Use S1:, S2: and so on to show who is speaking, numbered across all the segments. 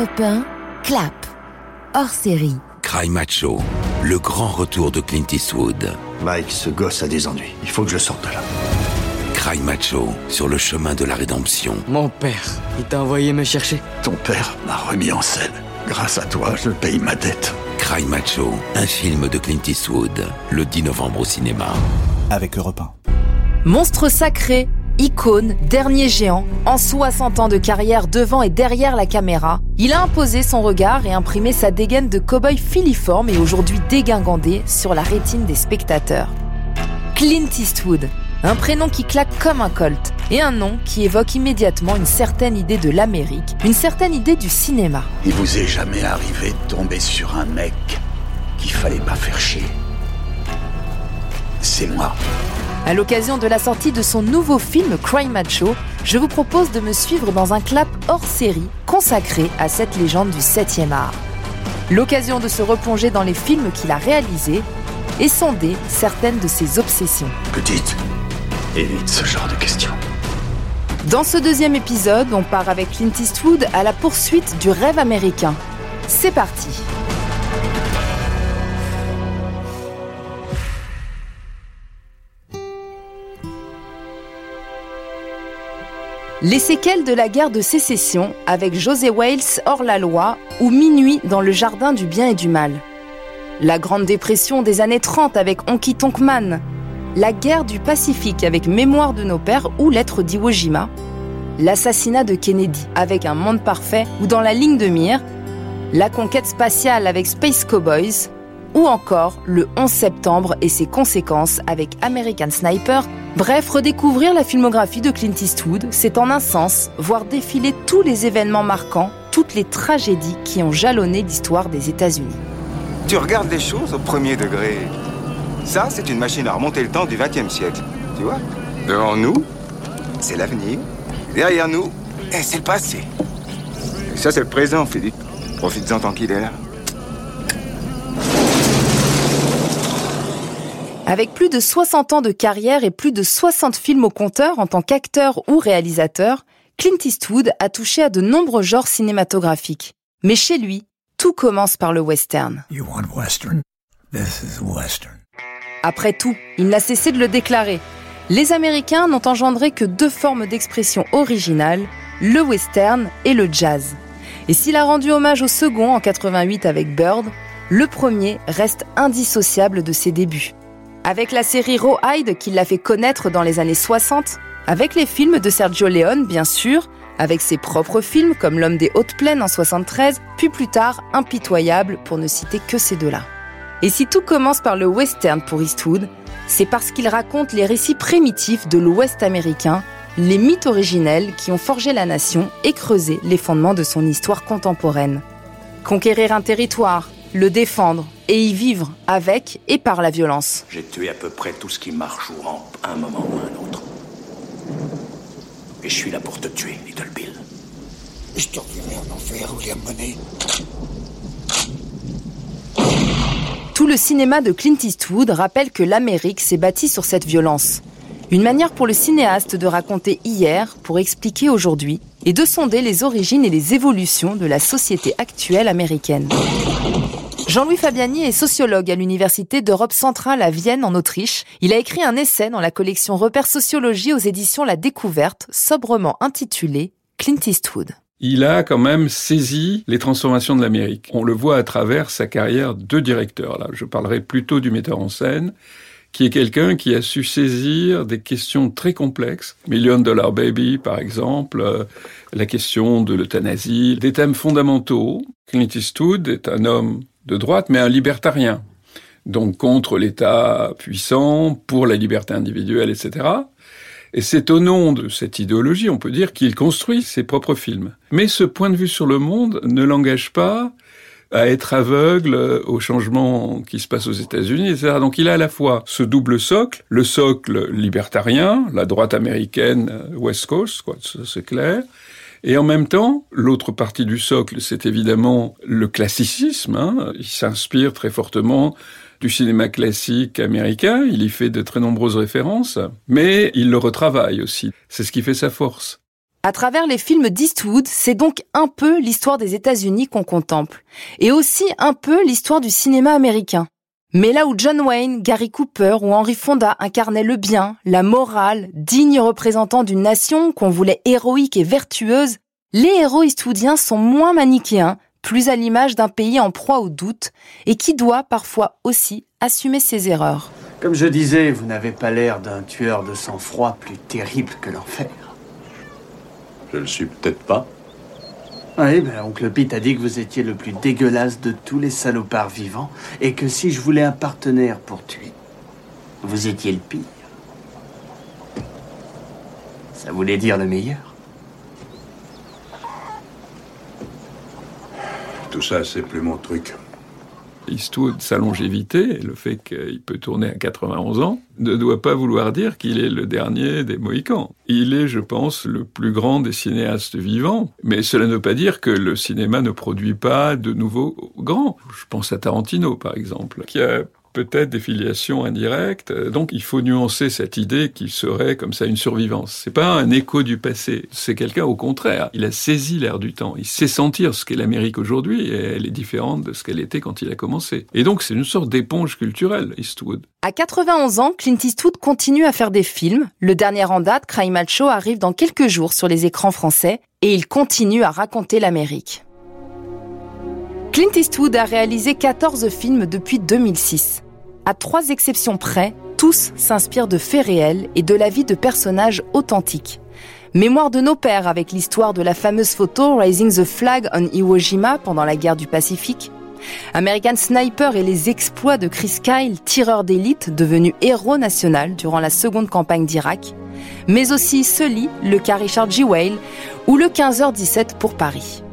S1: Europe 1, clap. Hors série.
S2: Cry Macho, le grand retour de Clint Eastwood.
S3: Mike, ce gosse a des ennuis. Il faut que je sorte de là.
S2: Cry Macho, sur le chemin de la rédemption.
S4: Mon père, il t'a envoyé me chercher.
S3: Ton père m'a remis en scène. Grâce à toi, je paye ma dette.
S2: Cry Macho, un film de Clint Eastwood, le 10 novembre au cinéma.
S5: Avec Europe 1.
S6: Monstre sacré, icône, dernier géant, en 60 ans de carrière devant et derrière la caméra, il a imposé son regard et imprimé sa dégaine de cow-boy filiforme et aujourd'hui dégingandé sur la rétine des spectateurs. Clint Eastwood, un prénom qui claque comme un colt et un nom qui évoque immédiatement une certaine idée de l'Amérique, une certaine idée du cinéma.
S3: Il vous est jamais arrivé de tomber sur un mec qu'il fallait pas faire chier. C'est moi.
S6: À l'occasion de la sortie de son nouveau film Cry Macho, je vous propose de me suivre dans un clap hors série consacré à cette légende du 7e art. L'occasion de se replonger dans les films qu'il a réalisés et sonder certaines de ses obsessions.
S3: Petite, évite ce genre de questions.
S6: Dans ce deuxième épisode, on part avec Clint Eastwood à la poursuite du rêve américain. C'est parti Les séquelles de la guerre de sécession avec José Wales hors la loi ou Minuit dans le jardin du bien et du mal. La Grande Dépression des années 30 avec Honky Tonk Man. La guerre du Pacifique avec Mémoire de nos pères ou Lettres d'Iwo Jima. L'assassinat de Kennedy avec Un monde parfait ou Dans la ligne de mire. La conquête spatiale avec Space Cowboys ou encore le 11 septembre et ses conséquences avec American Sniper. Bref, redécouvrir la filmographie de Clint Eastwood, c'est en un sens voir défiler tous les événements marquants, toutes les tragédies qui ont jalonné l'histoire des États-Unis.
S7: Tu regardes les choses au premier degré. Ça, c'est une machine à remonter le temps du XXe siècle. Tu vois Devant nous, c'est l'avenir. Derrière nous, eh, c'est le passé. Et ça, c'est le présent, Philippe. Profites-en tant qu'il.
S6: Avec plus de 60 ans de carrière et plus de 60 films au compteur en tant qu'acteur ou réalisateur, Clint Eastwood a touché à de nombreux genres cinématographiques. Mais chez lui, tout commence par le western.
S8: You want western? This is western.
S6: Après tout, il n'a cessé de le déclarer. Les Américains n'ont engendré que deux formes d'expression originales, le western et le jazz. Et s'il a rendu hommage au second en 88 avec Bird, le premier reste indissociable de ses débuts. Avec la série Rawhide qui l'a fait connaître dans les années 60, avec les films de Sergio Leone bien sûr, avec ses propres films comme L'homme des hautes plaines en 73, puis plus tard Impitoyable pour ne citer que ces deux-là. Et si tout commence par le western pour Eastwood, c'est parce qu'il raconte les récits primitifs de l'Ouest américain, les mythes originels qui ont forgé la nation et creusé les fondements de son histoire contemporaine. Conquérir un territoire, le défendre et y vivre avec et par la violence.
S3: J'ai tué à peu près tout ce qui marche ou rampe à un moment ou à un autre. Et je suis là pour te tuer, Little Bill.
S8: Je te reverrai en enfer, William Monet.
S6: Tout le cinéma de Clint Eastwood rappelle que l'Amérique s'est bâtie sur cette violence. Une manière pour le cinéaste de raconter hier pour expliquer aujourd'hui et de sonder les origines et les évolutions de la société actuelle américaine. Jean-Louis Fabiani est sociologue à l'Université d'Europe centrale à Vienne en Autriche. Il a écrit un essai dans la collection Repères sociologie aux éditions La Découverte, sobrement intitulé Clint Eastwood.
S9: Il a quand même saisi les transformations de l'Amérique. On le voit à travers sa carrière de directeur. Là, je parlerai plutôt du metteur en scène, qui est quelqu'un qui a su saisir des questions très complexes. Million Dollar Baby, par exemple, euh, la question de l'euthanasie, des thèmes fondamentaux. Clint Eastwood est un homme de droite, mais un libertarien. Donc contre l'État puissant, pour la liberté individuelle, etc. Et c'est au nom de cette idéologie, on peut dire, qu'il construit ses propres films. Mais ce point de vue sur le monde ne l'engage pas à être aveugle aux changements qui se passent aux États-Unis, etc. Donc il a à la fois ce double socle, le socle libertarien, la droite américaine West Coast, quoi, c'est clair, et en même temps, l'autre partie du socle, c'est évidemment le classicisme. Hein. Il s'inspire très fortement du cinéma classique américain, il y fait de très nombreuses références, mais il le retravaille aussi. C'est ce qui fait sa force.
S6: À travers les films d'Eastwood, c'est donc un peu l'histoire des États-Unis qu'on contemple, et aussi un peu l'histoire du cinéma américain. Mais là où John Wayne, Gary Cooper ou Henry Fonda incarnaient le bien, la morale, digne représentant d'une nation qu'on voulait héroïque et vertueuse, les héros eastwoodiens sont moins manichéens, plus à l'image d'un pays en proie au doute, et qui doit parfois aussi assumer ses erreurs.
S5: Comme je disais, vous n'avez pas l'air d'un tueur de sang-froid plus terrible que l'enfer.
S3: Je le suis peut-être pas.
S5: Oui, ben, oncle Pete a dit que vous étiez le plus dégueulasse de tous les salopards vivants et que si je voulais un partenaire pour tuer, vous étiez le pire. Ça voulait dire le meilleur.
S3: Tout ça, c'est plus mon truc.
S9: Eastwood, sa longévité, le fait qu'il peut tourner à 91 ans, ne doit pas vouloir dire qu'il est le dernier des Mohicans. Il est, je pense, le plus grand des cinéastes vivants, mais cela ne veut pas dire que le cinéma ne produit pas de nouveaux grands. Je pense à Tarantino, par exemple, qui a peut-être des filiations indirectes. Donc il faut nuancer cette idée qu'il serait comme ça une survivance. C'est pas un écho du passé. C'est quelqu'un au contraire. Il a saisi l'air du temps. Il sait sentir ce qu'est l'Amérique aujourd'hui et elle est différente de ce qu'elle était quand il a commencé. Et donc c'est une sorte d'éponge culturelle, Eastwood.
S6: À 91 ans, Clint Eastwood continue à faire des films. Le dernier en date, Cry Macho, arrive dans quelques jours sur les écrans français et il continue à raconter l'Amérique. Clint Eastwood a réalisé 14 films depuis 2006. À trois exceptions près, tous s'inspirent de faits réels et de la vie de personnages authentiques. Mémoire de nos pères avec l'histoire de la fameuse photo Raising the Flag on Iwo Jima pendant la guerre du Pacifique. American Sniper et les exploits de Chris Kyle, tireur d'élite devenu héros national durant la seconde campagne d'Irak. Mais aussi Sully, le cas Richard G. Whale ou le 15h17 pour Paris.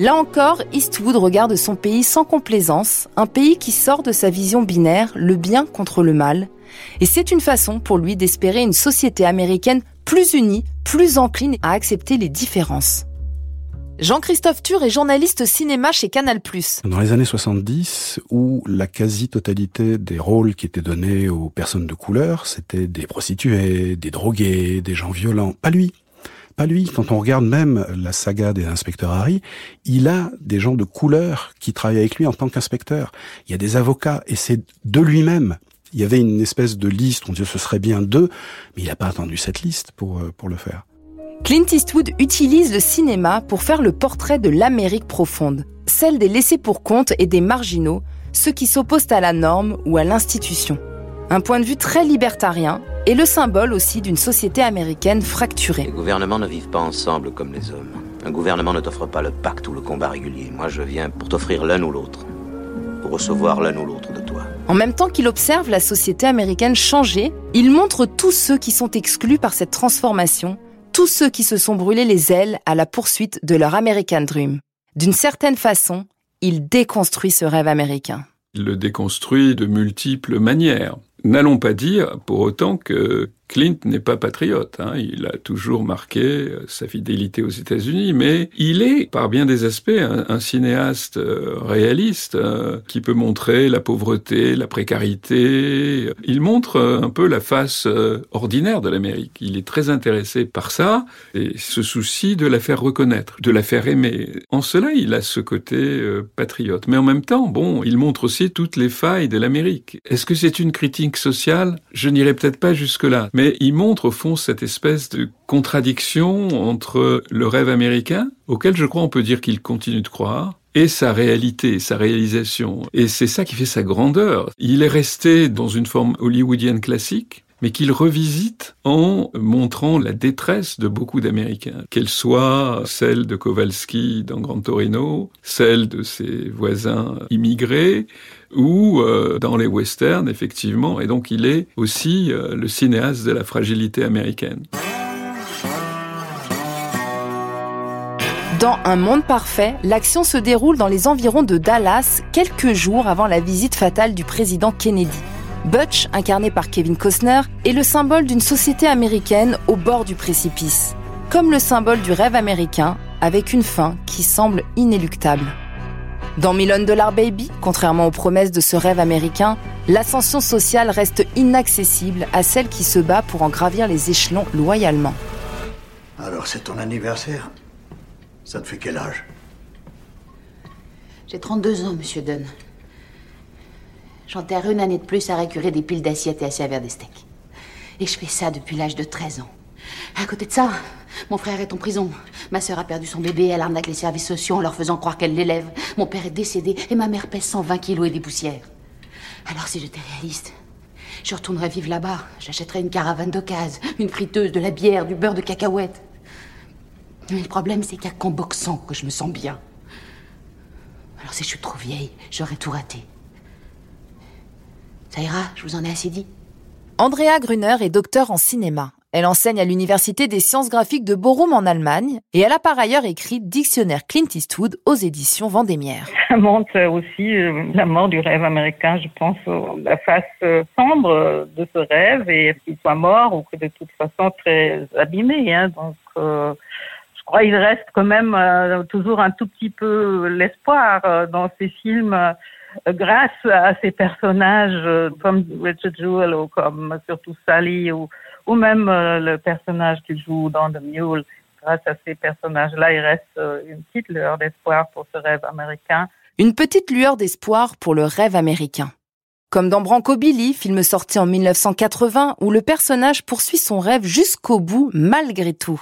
S6: Là encore, Eastwood regarde son pays sans complaisance, un pays qui sort de sa vision binaire, le bien contre le mal. Et c'est une façon pour lui d'espérer une société américaine plus unie, plus encline à accepter les différences. Jean-Christophe Tur est journaliste cinéma chez Canal+.
S10: Dans les années 70, où la quasi-totalité des rôles qui étaient donnés aux personnes de couleur, c'était des prostituées, des drogués, des gens violents. Pas lui. Pas lui. Quand on regarde même la saga des inspecteurs Harry, il a des gens de couleur qui travaillent avec lui en tant qu'inspecteur. Il y a des avocats et c'est de lui-même. Il y avait une espèce de liste, on dit ce serait bien deux, mais il n'a pas attendu cette liste pour, euh, pour le faire.
S6: Clint Eastwood utilise le cinéma pour faire le portrait de l'Amérique profonde, celle des laissés pour compte et des marginaux, ceux qui s'opposent à la norme ou à l'institution. Un point de vue très libertarien et le symbole aussi d'une société américaine fracturée.
S11: Les gouvernements ne vivent pas ensemble comme les hommes. Un gouvernement ne t'offre pas le pacte ou le combat régulier. Moi, je viens pour t'offrir l'un ou l'autre. Pour recevoir l'un ou l'autre de toi.
S6: En même temps qu'il observe la société américaine changer, il montre tous ceux qui sont exclus par cette transformation, tous ceux qui se sont brûlés les ailes à la poursuite de leur American Dream. D'une certaine façon, il déconstruit ce rêve américain.
S9: Il le déconstruit de multiples manières. N'allons pas dire pour autant que Clint n'est pas patriote. Hein. Il a toujours marqué euh, sa fidélité aux États-Unis, mais il est, par bien des aspects, un, cinéaste euh, réaliste euh, qui peut montrer la pauvreté, la précarité. Il montre un peu la face ordinaire de l'Amérique. Il est très intéressé par ça et se soucie de la faire reconnaître, de la faire aimer. En cela, il a ce côté patriote. Mais en même temps, bon, il montre aussi toutes les failles de l'Amérique. Est-ce que c'est une critique sociale? Je n'irai peut-être pas jusque-là. Mais il montre au fond cette espèce de contradiction entre le rêve américain, auquel je crois on peut dire qu'il continue de croire, et sa réalité, sa réalisation. Et c'est ça qui fait sa grandeur. Il est resté dans une forme hollywoodienne classique, mais qu'il revisite en montrant la détresse de beaucoup d'Américains, qu'elle soit celle de Kowalski dans Grand Torino, celle de ses voisins immigrés, ou euh, dans les westerns, effectivement. Et donc il est aussi euh, le cinéaste de la fragilité américaine.
S6: Dans Un monde parfait, l'action se déroule dans les environs de Dallas quelques jours avant la visite fatale du président Kennedy. Butch, incarné par Kevin Costner, est le symbole d'une société américaine au bord du précipice, comme le symbole du rêve américain, avec une fin qui semble inéluctable. Dans Million Dollar Baby, contrairement aux promesses de ce rêve américain, l'ascension sociale reste inaccessible à celle qui se bat pour en gravir les échelons loyalement.
S8: Alors, c'est ton anniversaire Ça te fait quel âge?
S12: J'ai 32 ans, monsieur Dunn. J'enterre une année de plus à récurer des piles d'assiettes et à servir des steaks. Et je fais ça depuis l'âge de 13 ans. À côté de ça, mon frère est en prison. Ma sœur a perdu son bébé, elle arnaque les services sociaux en leur faisant croire qu'elle l'élève. Mon père est décédé et ma mère pèse 120 kilos et des poussières. Alors si j'étais réaliste, je retournerais vivre là-bas. J'achèterais une caravane d'occasion, une friteuse, de la bière, du beurre de cacahuète. Mais le problème, c'est a qu'en que je me sens bien. Alors si je suis trop vieille, j'aurais tout raté. Ça ira, je vous en ai assez dit.
S6: Andrea Gruner est docteur en cinéma. Elle enseigne à l'Université des sciences graphiques de Bochum en Allemagne et elle a par ailleurs écrit Dictionnaire Clint Eastwood aux éditions Vendémiaire.
S13: Ça montre aussi euh, la mort du rêve américain, je pense, la face euh, sombre de ce rêve et qu'il soit mort ou que de toute façon très abîmé. Hein. Donc, euh, je crois qu'il reste quand même toujours un tout petit peu l'espoir dans ces films grâce à ces personnages comme Richard Jewell ou comme surtout Sally ou ou même euh, le personnage qu'il joue dans The Mule. Grâce à ces personnages-là, il reste euh, une petite lueur d'espoir pour ce rêve américain.
S6: Une petite lueur d'espoir pour le rêve américain. Comme dans Branco Billy, film sorti en 1980, où le personnage poursuit son rêve jusqu'au bout malgré tout.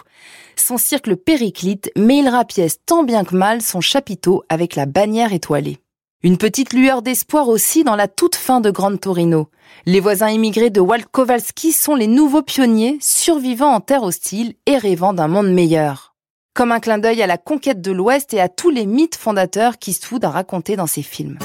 S6: Son cirque périclite, mais il rapièce tant bien que mal son chapiteau avec la bannière étoilée. Une petite lueur d'espoir aussi dans la toute fin de Grande Torino. Les voisins immigrés de Walt Kowalski sont les nouveaux pionniers, survivant en terre hostile et rêvant d'un monde meilleur. Comme un clin d'œil à la conquête de l'Ouest et à tous les mythes fondateurs qu'Eastwood a racontés dans ses films.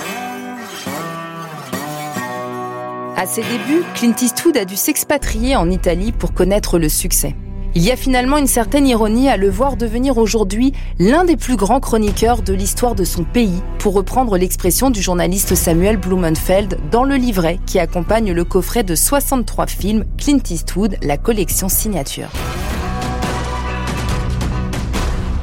S6: À ses débuts, Clint Eastwood a dû s'expatrier en Italie pour connaître le succès. Il y a finalement une certaine ironie à le voir devenir aujourd'hui l'un des plus grands chroniqueurs de l'histoire de son pays, pour reprendre l'expression du journaliste Samuel Blumenfeld dans le livret qui accompagne le coffret de 63 films Clint Eastwood, la collection signature.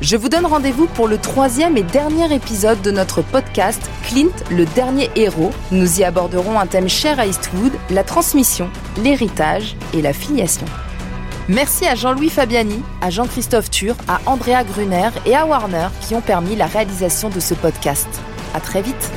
S6: Je vous donne rendez-vous pour le troisième et dernier épisode de notre podcast Clint, le dernier héros. Nous y aborderons un thème cher à Eastwood, la transmission, l'héritage et la filiation. Merci à Jean-Louis Fabiani, à Jean-Christophe Tur, à Andrea Gruner et à Warner qui ont permis la réalisation de ce podcast. À très vite.